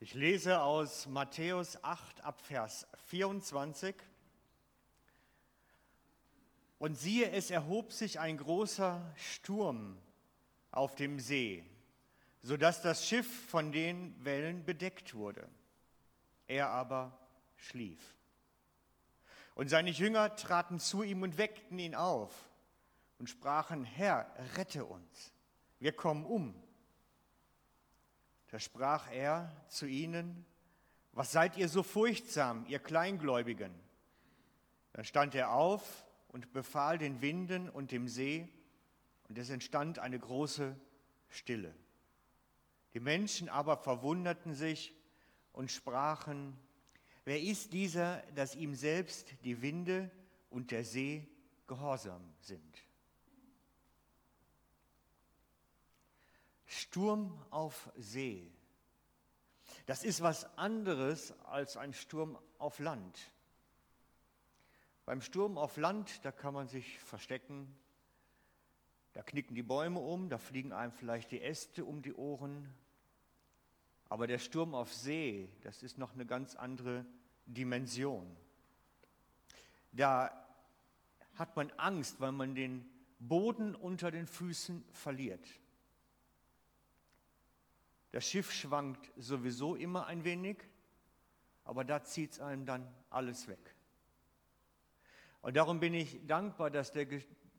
Ich lese aus Matthäus 8 ab Vers 24. Und siehe, es erhob sich ein großer Sturm auf dem See, sodass das Schiff von den Wellen bedeckt wurde. Er aber schlief. Und seine Jünger traten zu ihm und weckten ihn auf und sprachen, Herr, rette uns, wir kommen um. Da sprach er zu ihnen, was seid ihr so furchtsam, ihr Kleingläubigen? Dann stand er auf und befahl den Winden und dem See, und es entstand eine große Stille. Die Menschen aber verwunderten sich und sprachen, wer ist dieser, dass ihm selbst die Winde und der See gehorsam sind? Sturm auf See. Das ist was anderes als ein Sturm auf Land. Beim Sturm auf Land, da kann man sich verstecken, da knicken die Bäume um, da fliegen einem vielleicht die Äste um die Ohren. Aber der Sturm auf See, das ist noch eine ganz andere Dimension. Da hat man Angst, weil man den Boden unter den Füßen verliert. Das Schiff schwankt sowieso immer ein wenig, aber da zieht es einem dann alles weg. Und darum bin ich dankbar, dass der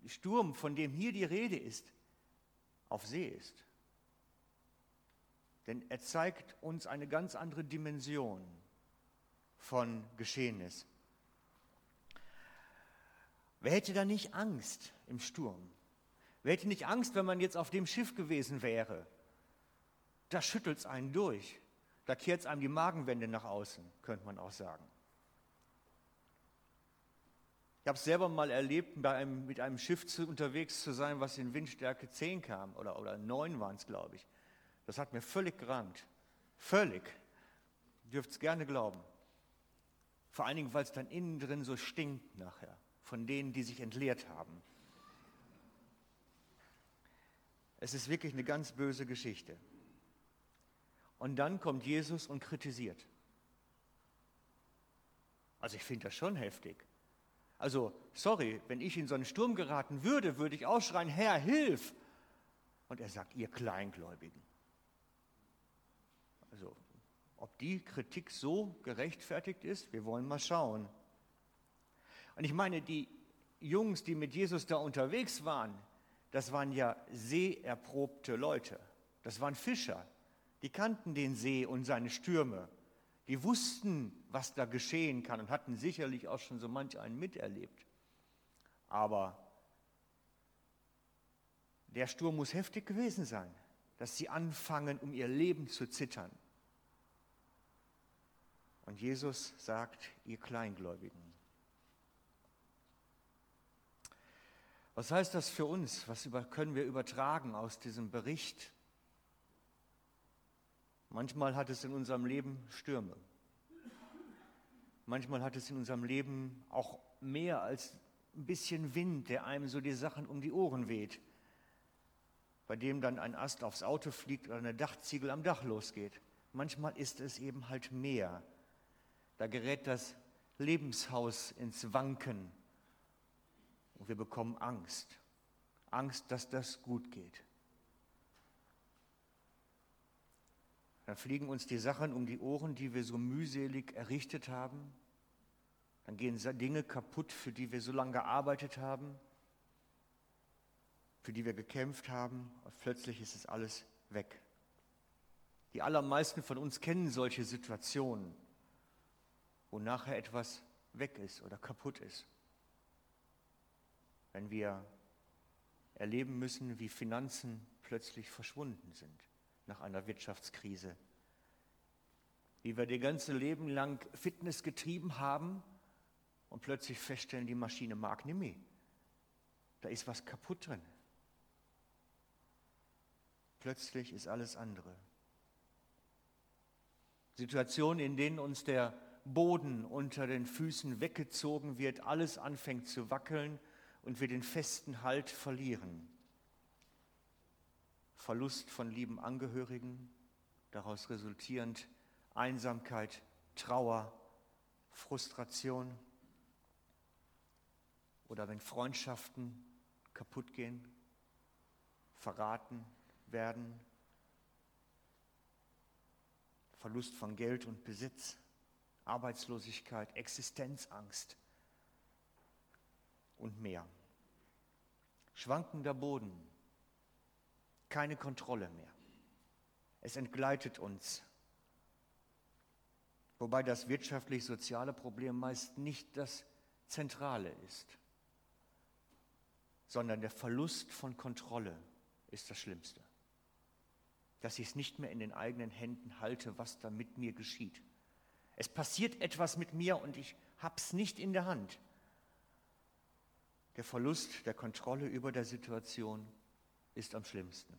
Sturm, von dem hier die Rede ist, auf See ist. Denn er zeigt uns eine ganz andere Dimension von Geschehnis. Wer hätte da nicht Angst im Sturm? Wer hätte nicht Angst, wenn man jetzt auf dem Schiff gewesen wäre da schüttelt es einen durch. Da kehrt es einem die Magenwände nach außen, könnte man auch sagen. Ich habe es selber mal erlebt, einem, mit einem Schiff zu, unterwegs zu sein, was in Windstärke 10 kam, oder, oder 9 waren es, glaube ich. Das hat mir völlig gerannt. Völlig. Dürft es gerne glauben. Vor allen Dingen, weil es dann innen drin so stinkt nachher, von denen, die sich entleert haben. Es ist wirklich eine ganz böse Geschichte. Und dann kommt Jesus und kritisiert. Also ich finde das schon heftig. Also, sorry, wenn ich in so einen Sturm geraten würde, würde ich ausschreien, Herr, hilf! Und er sagt, ihr Kleingläubigen. Also, ob die Kritik so gerechtfertigt ist, wir wollen mal schauen. Und ich meine, die Jungs, die mit Jesus da unterwegs waren, das waren ja seeerprobte Leute. Das waren Fischer. Die kannten den See und seine Stürme. Die wussten, was da geschehen kann und hatten sicherlich auch schon so manch einen miterlebt. Aber der Sturm muss heftig gewesen sein, dass sie anfangen, um ihr Leben zu zittern. Und Jesus sagt, ihr Kleingläubigen. Was heißt das für uns? Was können wir übertragen aus diesem Bericht? Manchmal hat es in unserem Leben Stürme. Manchmal hat es in unserem Leben auch mehr als ein bisschen Wind, der einem so die Sachen um die Ohren weht, bei dem dann ein Ast aufs Auto fliegt oder eine Dachziegel am Dach losgeht. Manchmal ist es eben halt mehr. Da gerät das Lebenshaus ins Wanken und wir bekommen Angst. Angst, dass das gut geht. Dann fliegen uns die Sachen um die Ohren, die wir so mühselig errichtet haben. Dann gehen Dinge kaputt, für die wir so lange gearbeitet haben, für die wir gekämpft haben. Und plötzlich ist es alles weg. Die allermeisten von uns kennen solche Situationen, wo nachher etwas weg ist oder kaputt ist. Wenn wir erleben müssen, wie Finanzen plötzlich verschwunden sind nach einer Wirtschaftskrise. Wie wir ihr ganze Leben lang Fitness getrieben haben und plötzlich feststellen, die Maschine mag nicht mehr. Da ist was kaputt drin. Plötzlich ist alles andere. Situationen, in denen uns der Boden unter den Füßen weggezogen wird, alles anfängt zu wackeln und wir den festen Halt verlieren. Verlust von lieben Angehörigen, daraus resultierend Einsamkeit, Trauer, Frustration oder wenn Freundschaften kaputt gehen, verraten werden, Verlust von Geld und Besitz, Arbeitslosigkeit, Existenzangst und mehr. Schwankender Boden, keine Kontrolle mehr. Es entgleitet uns. Wobei das wirtschaftlich-soziale Problem meist nicht das Zentrale ist, sondern der Verlust von Kontrolle ist das Schlimmste. Dass ich es nicht mehr in den eigenen Händen halte, was da mit mir geschieht. Es passiert etwas mit mir und ich habe es nicht in der Hand. Der Verlust der Kontrolle über der Situation ist am schlimmsten.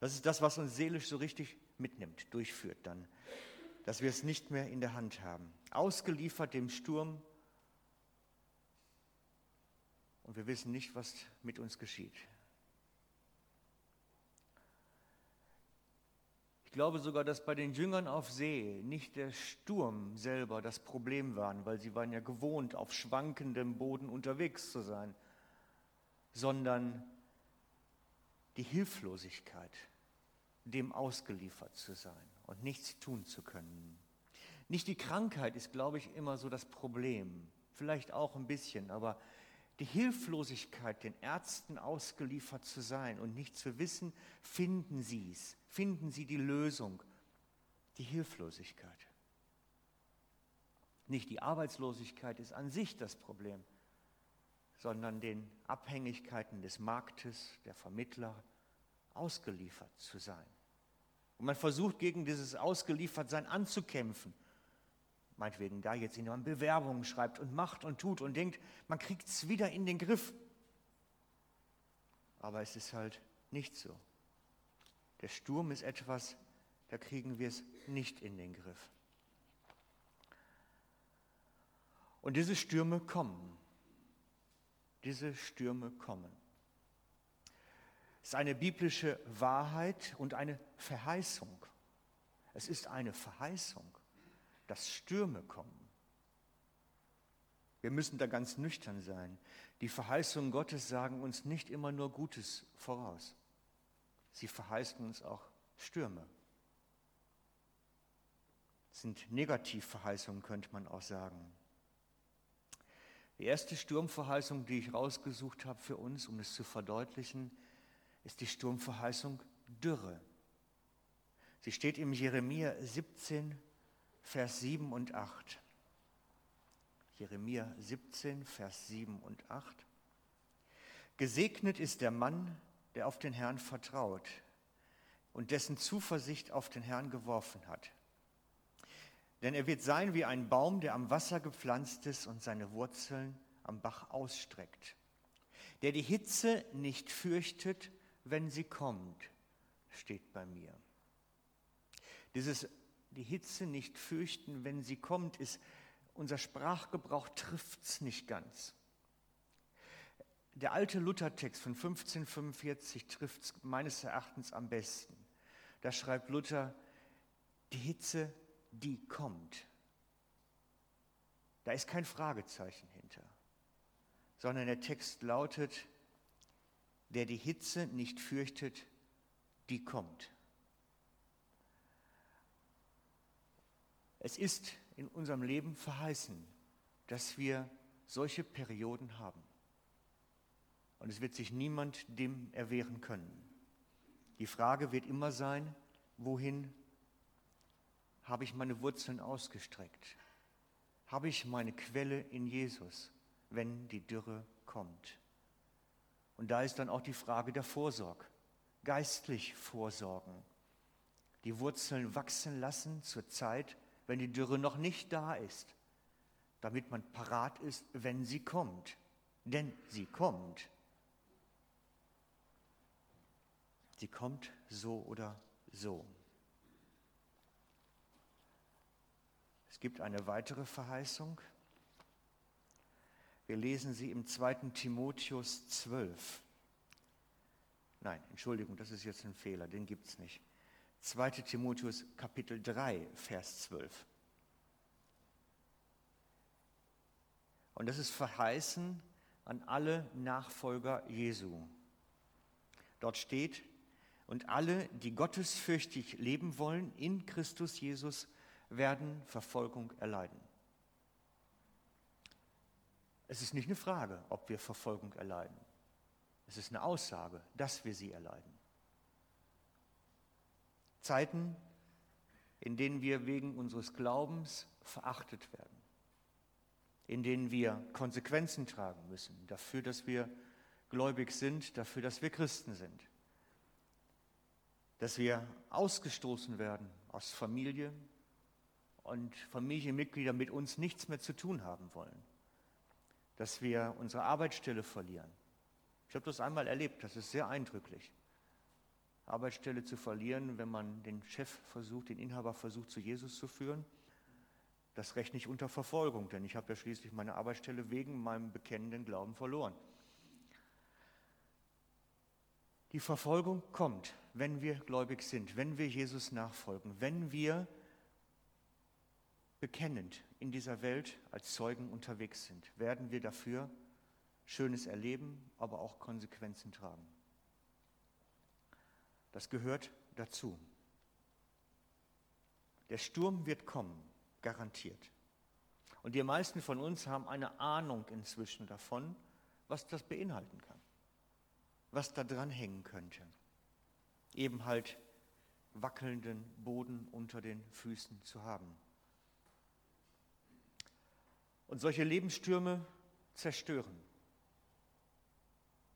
Das ist das, was uns seelisch so richtig mitnimmt, durchführt dann, dass wir es nicht mehr in der Hand haben. Ausgeliefert dem Sturm und wir wissen nicht, was mit uns geschieht. Ich glaube sogar, dass bei den Jüngern auf See nicht der Sturm selber das Problem war, weil sie waren ja gewohnt, auf schwankendem Boden unterwegs zu sein, sondern die Hilflosigkeit, dem ausgeliefert zu sein und nichts tun zu können. Nicht die Krankheit ist, glaube ich, immer so das Problem, vielleicht auch ein bisschen, aber die Hilflosigkeit, den Ärzten ausgeliefert zu sein und nicht zu wissen, finden Sie es, finden Sie die Lösung, die Hilflosigkeit. Nicht die Arbeitslosigkeit ist an sich das Problem, sondern den Abhängigkeiten des Marktes, der Vermittler ausgeliefert zu sein. Und man versucht gegen dieses Ausgeliefertsein anzukämpfen meinetwegen da jetzt jemand Bewerbungen schreibt und macht und tut und denkt, man kriegt es wieder in den Griff. Aber es ist halt nicht so. Der Sturm ist etwas, da kriegen wir es nicht in den Griff. Und diese Stürme kommen. Diese Stürme kommen. Es ist eine biblische Wahrheit und eine Verheißung. Es ist eine Verheißung dass Stürme kommen. Wir müssen da ganz nüchtern sein. Die Verheißungen Gottes sagen uns nicht immer nur Gutes voraus. Sie verheißen uns auch Stürme. Das sind Negativverheißungen, könnte man auch sagen. Die erste Sturmverheißung, die ich rausgesucht habe für uns, um es zu verdeutlichen, ist die Sturmverheißung Dürre. Sie steht im Jeremia 17, Vers 7 und 8. Jeremia 17, Vers 7 und 8. Gesegnet ist der Mann, der auf den Herrn vertraut und dessen Zuversicht auf den Herrn geworfen hat. Denn er wird sein wie ein Baum, der am Wasser gepflanzt ist und seine Wurzeln am Bach ausstreckt, der die Hitze nicht fürchtet, wenn sie kommt, steht bei mir. Dieses die Hitze nicht fürchten, wenn sie kommt, ist unser Sprachgebrauch trifft es nicht ganz. Der alte Luthertext von 1545 trifft es meines Erachtens am besten. Da schreibt Luther, die Hitze, die kommt. Da ist kein Fragezeichen hinter, sondern der Text lautet, der die Hitze nicht fürchtet, die kommt. Es ist in unserem Leben verheißen, dass wir solche Perioden haben. Und es wird sich niemand dem erwehren können. Die Frage wird immer sein, wohin habe ich meine Wurzeln ausgestreckt? Habe ich meine Quelle in Jesus, wenn die Dürre kommt? Und da ist dann auch die Frage der Vorsorge, geistlich vorsorgen, die Wurzeln wachsen lassen zur Zeit, wenn die Dürre noch nicht da ist, damit man parat ist, wenn sie kommt. Denn sie kommt. Sie kommt so oder so. Es gibt eine weitere Verheißung. Wir lesen sie im 2. Timotheus 12. Nein, Entschuldigung, das ist jetzt ein Fehler, den gibt es nicht. 2. Timotheus Kapitel 3, Vers 12. Und das ist verheißen an alle Nachfolger Jesu. Dort steht, und alle, die gottesfürchtig leben wollen in Christus Jesus, werden Verfolgung erleiden. Es ist nicht eine Frage, ob wir Verfolgung erleiden. Es ist eine Aussage, dass wir sie erleiden. Zeiten, in denen wir wegen unseres Glaubens verachtet werden, in denen wir Konsequenzen tragen müssen dafür, dass wir gläubig sind, dafür, dass wir Christen sind, dass wir ausgestoßen werden aus Familie und Familienmitglieder mit uns nichts mehr zu tun haben wollen, dass wir unsere Arbeitsstelle verlieren. Ich habe das einmal erlebt, das ist sehr eindrücklich. Arbeitsstelle zu verlieren, wenn man den Chef versucht, den Inhaber versucht, zu Jesus zu führen. Das rechne ich unter Verfolgung, denn ich habe ja schließlich meine Arbeitsstelle wegen meinem bekennenden Glauben verloren. Die Verfolgung kommt, wenn wir gläubig sind, wenn wir Jesus nachfolgen, wenn wir bekennend in dieser Welt als Zeugen unterwegs sind, werden wir dafür Schönes erleben, aber auch Konsequenzen tragen. Das gehört dazu. Der Sturm wird kommen, garantiert. Und die meisten von uns haben eine Ahnung inzwischen davon, was das beinhalten kann, was da dran hängen könnte. Eben halt wackelnden Boden unter den Füßen zu haben. Und solche Lebensstürme zerstören.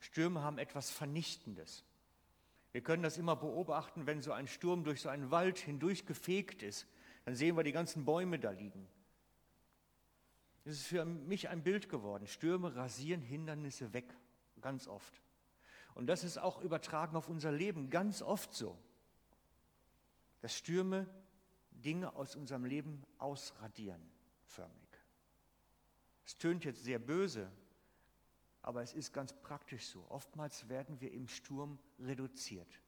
Stürme haben etwas Vernichtendes. Wir können das immer beobachten, wenn so ein Sturm durch so einen Wald hindurchgefegt ist. Dann sehen wir die ganzen Bäume da liegen. Es ist für mich ein Bild geworden. Stürme rasieren Hindernisse weg, ganz oft. Und das ist auch übertragen auf unser Leben ganz oft so. Dass Stürme Dinge aus unserem Leben ausradieren, förmlich. Es tönt jetzt sehr böse, aber es ist ganz praktisch so. Oftmals werden wir im Sturm reduziert,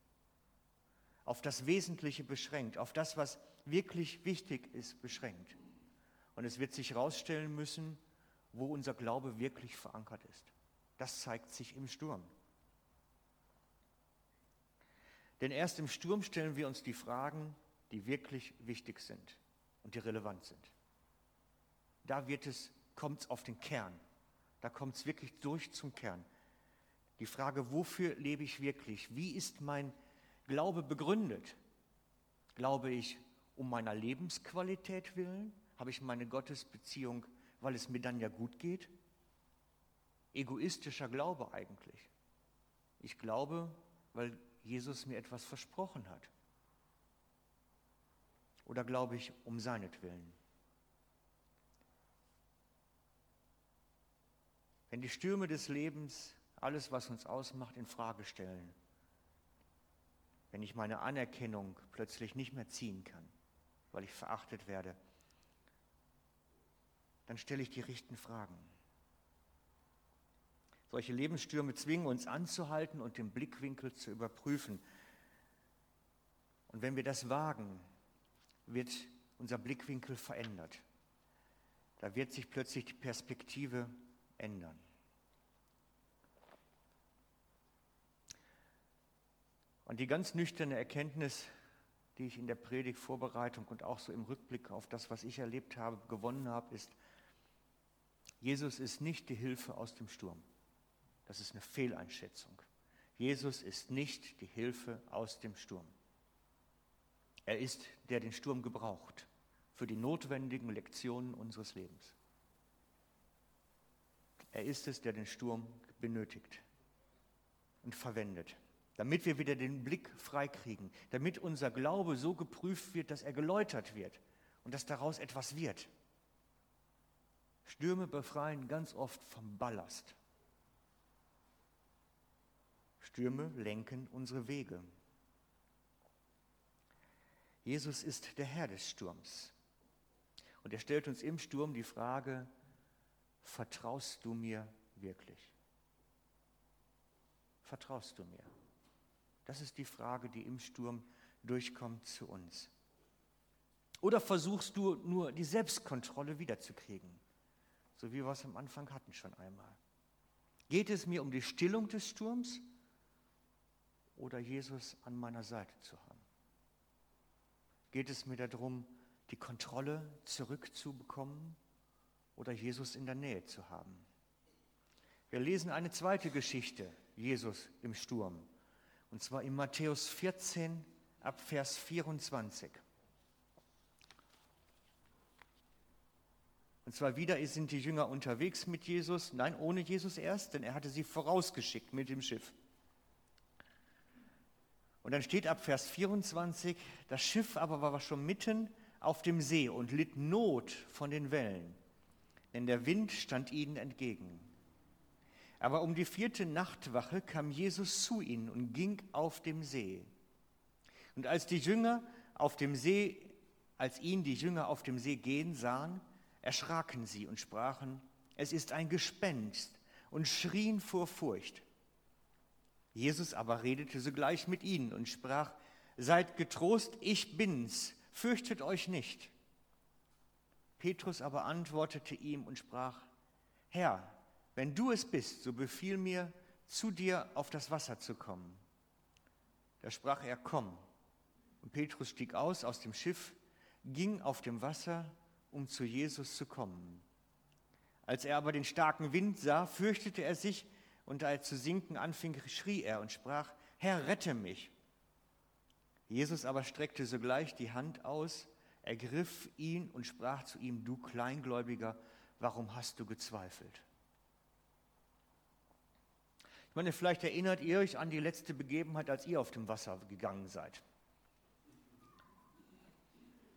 auf das Wesentliche beschränkt, auf das, was wirklich wichtig ist, beschränkt. Und es wird sich herausstellen müssen, wo unser Glaube wirklich verankert ist. Das zeigt sich im Sturm. Denn erst im Sturm stellen wir uns die Fragen, die wirklich wichtig sind und die relevant sind. Da wird es, kommt es auf den Kern da kommt es wirklich durch zum Kern. Die Frage, wofür lebe ich wirklich? Wie ist mein Glaube begründet? Glaube ich um meiner Lebensqualität willen? Habe ich meine Gottesbeziehung, weil es mir dann ja gut geht? Egoistischer Glaube eigentlich. Ich glaube, weil Jesus mir etwas versprochen hat. Oder glaube ich um seinetwillen? Wenn die Stürme des Lebens alles, was uns ausmacht, in Frage stellen, wenn ich meine Anerkennung plötzlich nicht mehr ziehen kann, weil ich verachtet werde, dann stelle ich die richtigen Fragen. Solche Lebensstürme zwingen uns anzuhalten und den Blickwinkel zu überprüfen. Und wenn wir das wagen, wird unser Blickwinkel verändert. Da wird sich plötzlich die Perspektive ändern. Und die ganz nüchterne Erkenntnis, die ich in der Predigtvorbereitung und auch so im Rückblick auf das, was ich erlebt habe, gewonnen habe, ist, Jesus ist nicht die Hilfe aus dem Sturm. Das ist eine Fehleinschätzung. Jesus ist nicht die Hilfe aus dem Sturm. Er ist, der den Sturm gebraucht für die notwendigen Lektionen unseres Lebens. Er ist es, der den Sturm benötigt und verwendet, damit wir wieder den Blick freikriegen, damit unser Glaube so geprüft wird, dass er geläutert wird und dass daraus etwas wird. Stürme befreien ganz oft vom Ballast. Stürme lenken unsere Wege. Jesus ist der Herr des Sturms. Und er stellt uns im Sturm die Frage, vertraust du mir wirklich? Vertraust du mir? Das ist die Frage, die im Sturm durchkommt zu uns? Oder versuchst du nur die Selbstkontrolle wiederzukriegen, so wie wir es am Anfang hatten schon einmal? Geht es mir um die Stillung des Sturms oder Jesus an meiner Seite zu haben? Geht es mir darum, die Kontrolle zurückzubekommen oder Jesus in der Nähe zu haben? Wir lesen eine zweite Geschichte, Jesus im Sturm, und zwar in Matthäus 14 ab Vers 24. Und zwar wieder sind die Jünger unterwegs mit Jesus, nein, ohne Jesus erst, denn er hatte sie vorausgeschickt mit dem Schiff. Und dann steht ab Vers 24, das Schiff aber war schon mitten auf dem See und litt Not von den Wellen, denn der Wind stand ihnen entgegen. Aber um die vierte Nachtwache kam Jesus zu ihnen und ging auf dem See. Und als die Jünger auf dem See, als ihn die Jünger auf dem See gehen sahen, erschraken sie und sprachen, es ist ein Gespenst und schrien vor Furcht. Jesus aber redete sogleich mit ihnen und sprach, Seid getrost, ich bin's, fürchtet euch nicht. Petrus aber antwortete ihm und sprach, Herr, wenn du es bist, so befiehl mir, zu dir auf das Wasser zu kommen. Da sprach er, komm. Und Petrus stieg aus aus dem Schiff, ging auf dem Wasser, um zu Jesus zu kommen. Als er aber den starken Wind sah, fürchtete er sich, und da er zu sinken anfing, schrie er und sprach, Herr, rette mich. Jesus aber streckte sogleich die Hand aus, ergriff ihn und sprach zu ihm, du Kleingläubiger, warum hast du gezweifelt? Ich meine, vielleicht erinnert ihr euch an die letzte Begebenheit, als ihr auf dem Wasser gegangen seid.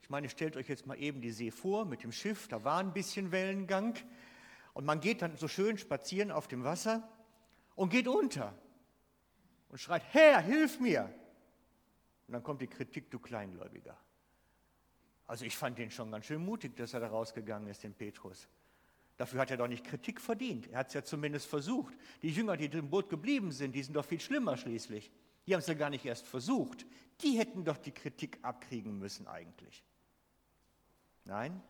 Ich meine, stellt euch jetzt mal eben die See vor mit dem Schiff, da war ein bisschen Wellengang und man geht dann so schön spazieren auf dem Wasser und geht unter und schreit, Herr, hilf mir. Und dann kommt die Kritik, du Kleingläubiger. Also ich fand den schon ganz schön mutig, dass er da rausgegangen ist, den Petrus. Dafür hat er doch nicht Kritik verdient. Er hat es ja zumindest versucht. Die Jünger, die im Boot geblieben sind, die sind doch viel schlimmer schließlich. Die haben es ja gar nicht erst versucht. Die hätten doch die Kritik abkriegen müssen eigentlich. Nein,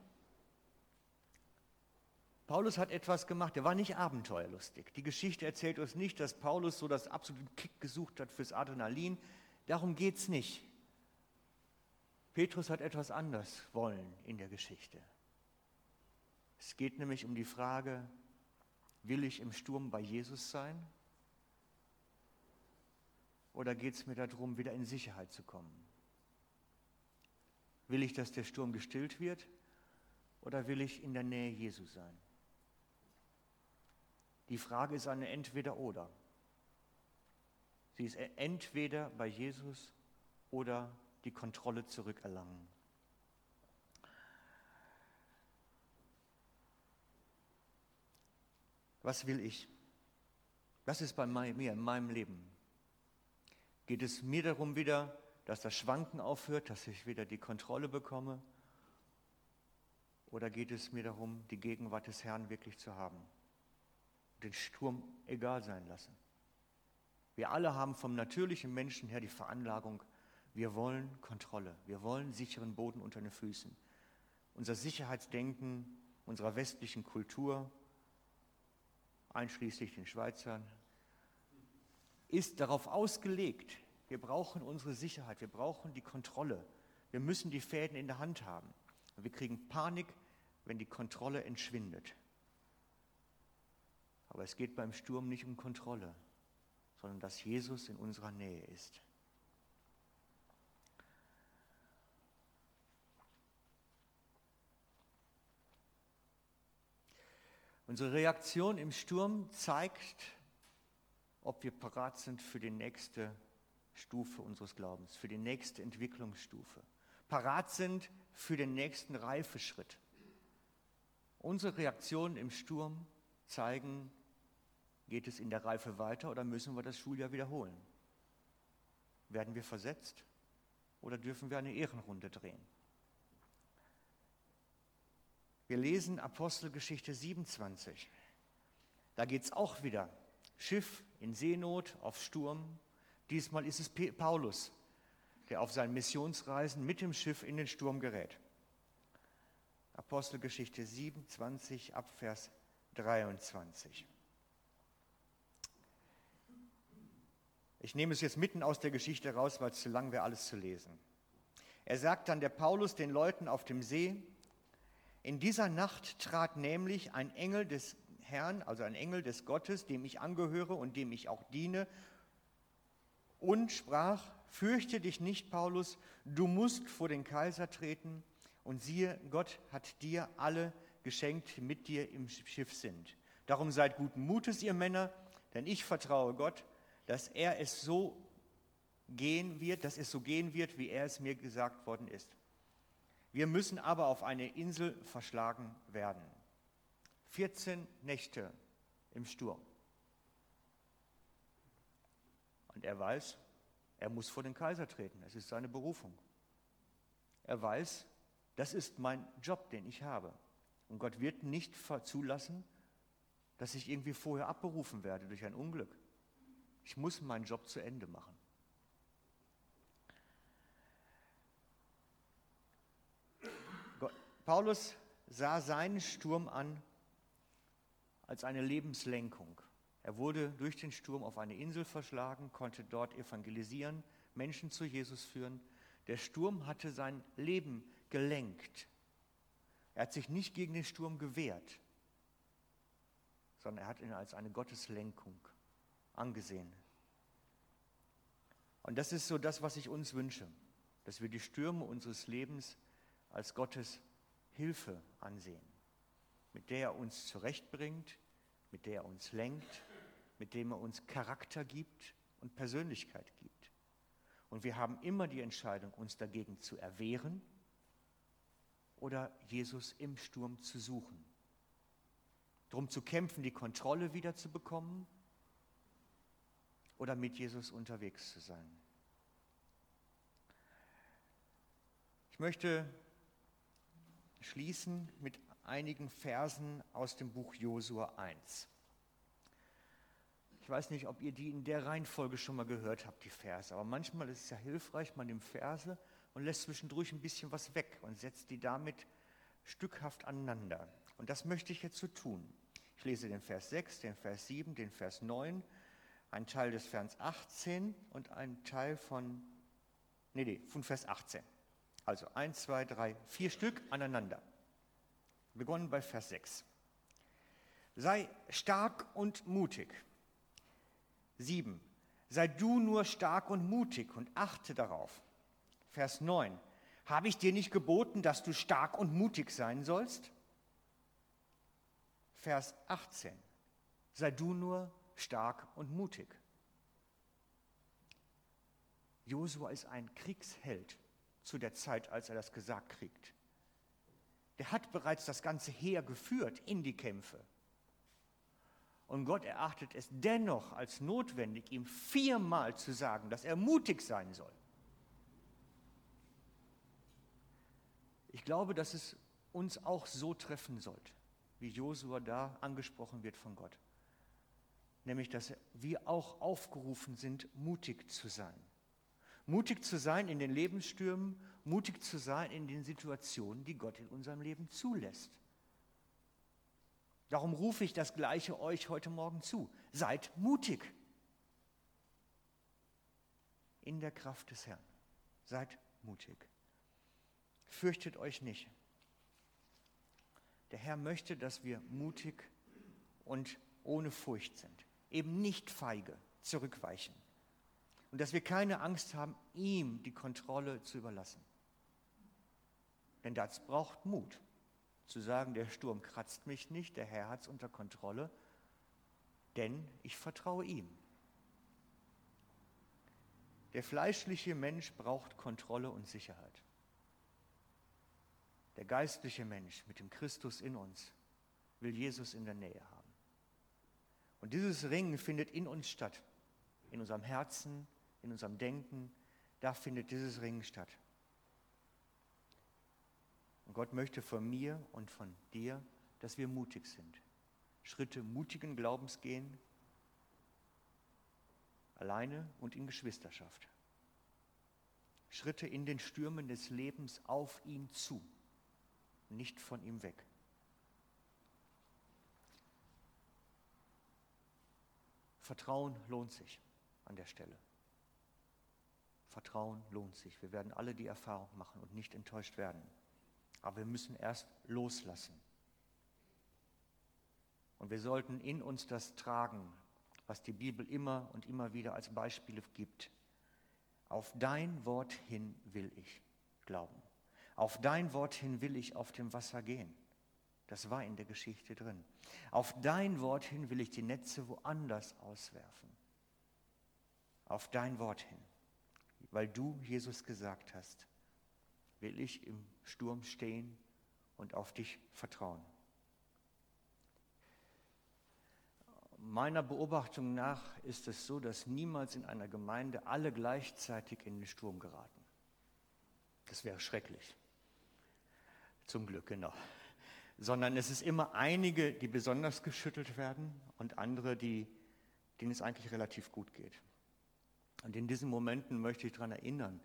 Paulus hat etwas gemacht, er war nicht abenteuerlustig. Die Geschichte erzählt uns nicht, dass Paulus so das absolute Kick gesucht hat fürs Adrenalin. Darum geht es nicht. Petrus hat etwas anders wollen in der Geschichte. Es geht nämlich um die Frage, will ich im Sturm bei Jesus sein? Oder geht es mir darum, wieder in Sicherheit zu kommen? Will ich, dass der Sturm gestillt wird? Oder will ich in der Nähe Jesu sein? Die Frage ist eine Entweder-Oder. Sie ist entweder bei Jesus oder die Kontrolle zurückerlangen. Was will ich? Was ist bei mir in meinem Leben? Geht es mir darum wieder, dass das Schwanken aufhört, dass ich wieder die Kontrolle bekomme? Oder geht es mir darum, die Gegenwart des Herrn wirklich zu haben? den Sturm egal sein lassen. Wir alle haben vom natürlichen Menschen her die Veranlagung, wir wollen Kontrolle, wir wollen sicheren Boden unter den Füßen. Unser Sicherheitsdenken unserer westlichen Kultur, einschließlich den Schweizern, ist darauf ausgelegt, wir brauchen unsere Sicherheit, wir brauchen die Kontrolle, wir müssen die Fäden in der Hand haben. wir kriegen Panik, wenn die Kontrolle entschwindet. Aber es geht beim Sturm nicht um Kontrolle, sondern dass Jesus in unserer Nähe ist. Unsere Reaktion im Sturm zeigt, ob wir parat sind für die nächste Stufe unseres Glaubens, für die nächste Entwicklungsstufe, parat sind für den nächsten Reifeschritt. Unsere Reaktionen im Sturm zeigen, Geht es in der Reife weiter oder müssen wir das Schuljahr wiederholen? Werden wir versetzt oder dürfen wir eine Ehrenrunde drehen? Wir lesen Apostelgeschichte 27. Da geht es auch wieder. Schiff in Seenot, auf Sturm. Diesmal ist es Paulus. der auf seinen Missionsreisen mit dem Schiff in den Sturm gerät. Apostelgeschichte 27 ab Vers 23. Ich nehme es jetzt mitten aus der Geschichte raus, weil es zu lang wäre, alles zu lesen. Er sagt dann der Paulus den Leuten auf dem See, in dieser Nacht trat nämlich ein Engel des Herrn, also ein Engel des Gottes, dem ich angehöre und dem ich auch diene, und sprach, fürchte dich nicht, Paulus, du musst vor den Kaiser treten, und siehe, Gott hat dir alle geschenkt, die mit dir im Schiff sind. Darum seid guten Mutes, ihr Männer, denn ich vertraue Gott, dass er es so gehen wird, dass es so gehen wird, wie er es mir gesagt worden ist. Wir müssen aber auf eine Insel verschlagen werden. 14 Nächte im Sturm. Und er weiß, er muss vor den Kaiser treten. Es ist seine Berufung. Er weiß, das ist mein Job, den ich habe. Und Gott wird nicht zulassen, dass ich irgendwie vorher abberufen werde durch ein Unglück. Ich muss meinen Job zu Ende machen. Paulus sah seinen Sturm an als eine Lebenslenkung. Er wurde durch den Sturm auf eine Insel verschlagen, konnte dort evangelisieren, Menschen zu Jesus führen. Der Sturm hatte sein Leben gelenkt. Er hat sich nicht gegen den Sturm gewehrt, sondern er hat ihn als eine Gotteslenkung angesehen. Und das ist so das, was ich uns wünsche, dass wir die Stürme unseres Lebens als Gottes Hilfe ansehen, mit der er uns zurechtbringt, mit der er uns lenkt, mit dem er uns Charakter gibt und Persönlichkeit gibt. Und wir haben immer die Entscheidung, uns dagegen zu erwehren oder Jesus im Sturm zu suchen. Darum zu kämpfen, die Kontrolle wieder zu bekommen oder mit Jesus unterwegs zu sein. Ich möchte schließen mit einigen Versen aus dem Buch Josua 1. Ich weiß nicht, ob ihr die in der Reihenfolge schon mal gehört habt, die Verse, aber manchmal ist es ja hilfreich, man nimmt Verse und lässt zwischendurch ein bisschen was weg und setzt die damit stückhaft aneinander. Und das möchte ich jetzt so tun. Ich lese den Vers 6, den Vers 7, den Vers 9, einen Teil des Vers 18 und einen Teil von, nee, nee, von Vers 18. Also 1, 2, 3, vier Stück aneinander. Begonnen bei Vers 6. Sei stark und mutig. 7. Sei du nur stark und mutig und achte darauf. Vers 9. Habe ich dir nicht geboten, dass du stark und mutig sein sollst? Vers 18. Sei du nur stark und mutig. Josua ist ein Kriegsheld zu der Zeit, als er das gesagt kriegt. Der hat bereits das ganze Heer geführt in die Kämpfe. Und Gott erachtet es dennoch als notwendig, ihm viermal zu sagen, dass er mutig sein soll. Ich glaube, dass es uns auch so treffen sollte, wie Josua da angesprochen wird von Gott. Nämlich, dass wir auch aufgerufen sind, mutig zu sein. Mutig zu sein in den Lebensstürmen, mutig zu sein in den Situationen, die Gott in unserem Leben zulässt. Darum rufe ich das Gleiche euch heute Morgen zu. Seid mutig in der Kraft des Herrn. Seid mutig. Fürchtet euch nicht. Der Herr möchte, dass wir mutig und ohne Furcht sind. Eben nicht feige zurückweichen und dass wir keine Angst haben, ihm die Kontrolle zu überlassen. Denn das braucht Mut, zu sagen, der Sturm kratzt mich nicht, der Herr hat es unter Kontrolle, denn ich vertraue ihm. Der fleischliche Mensch braucht Kontrolle und Sicherheit. Der geistliche Mensch mit dem Christus in uns will Jesus in der Nähe haben. Und dieses Ringen findet in uns statt, in unserem Herzen, in unserem Denken, da findet dieses Ringen statt. Und Gott möchte von mir und von dir, dass wir mutig sind. Schritte mutigen Glaubens gehen, alleine und in Geschwisterschaft. Schritte in den Stürmen des Lebens auf ihn zu, nicht von ihm weg. Vertrauen lohnt sich an der Stelle. Vertrauen lohnt sich. Wir werden alle die Erfahrung machen und nicht enttäuscht werden. Aber wir müssen erst loslassen. Und wir sollten in uns das tragen, was die Bibel immer und immer wieder als Beispiele gibt. Auf dein Wort hin will ich glauben. Auf dein Wort hin will ich auf dem Wasser gehen. Das war in der Geschichte drin. Auf dein Wort hin will ich die Netze woanders auswerfen. Auf dein Wort hin. Weil du, Jesus, gesagt hast, will ich im Sturm stehen und auf dich vertrauen. Meiner Beobachtung nach ist es so, dass niemals in einer Gemeinde alle gleichzeitig in den Sturm geraten. Das wäre schrecklich. Zum Glück, genau sondern es ist immer einige, die besonders geschüttelt werden und andere, die, denen es eigentlich relativ gut geht. Und in diesen Momenten möchte ich daran erinnern,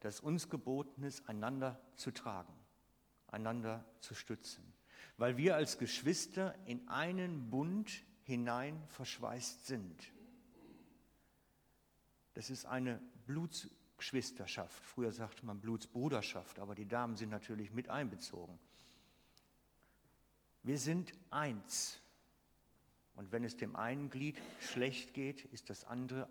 dass uns geboten ist, einander zu tragen, einander zu stützen, weil wir als Geschwister in einen Bund hinein verschweißt sind. Das ist eine Blutsgeschwisterschaft. Früher sagte man Blutsbruderschaft, aber die Damen sind natürlich mit einbezogen. Wir sind eins. Und wenn es dem einen Glied schlecht geht, ist das andere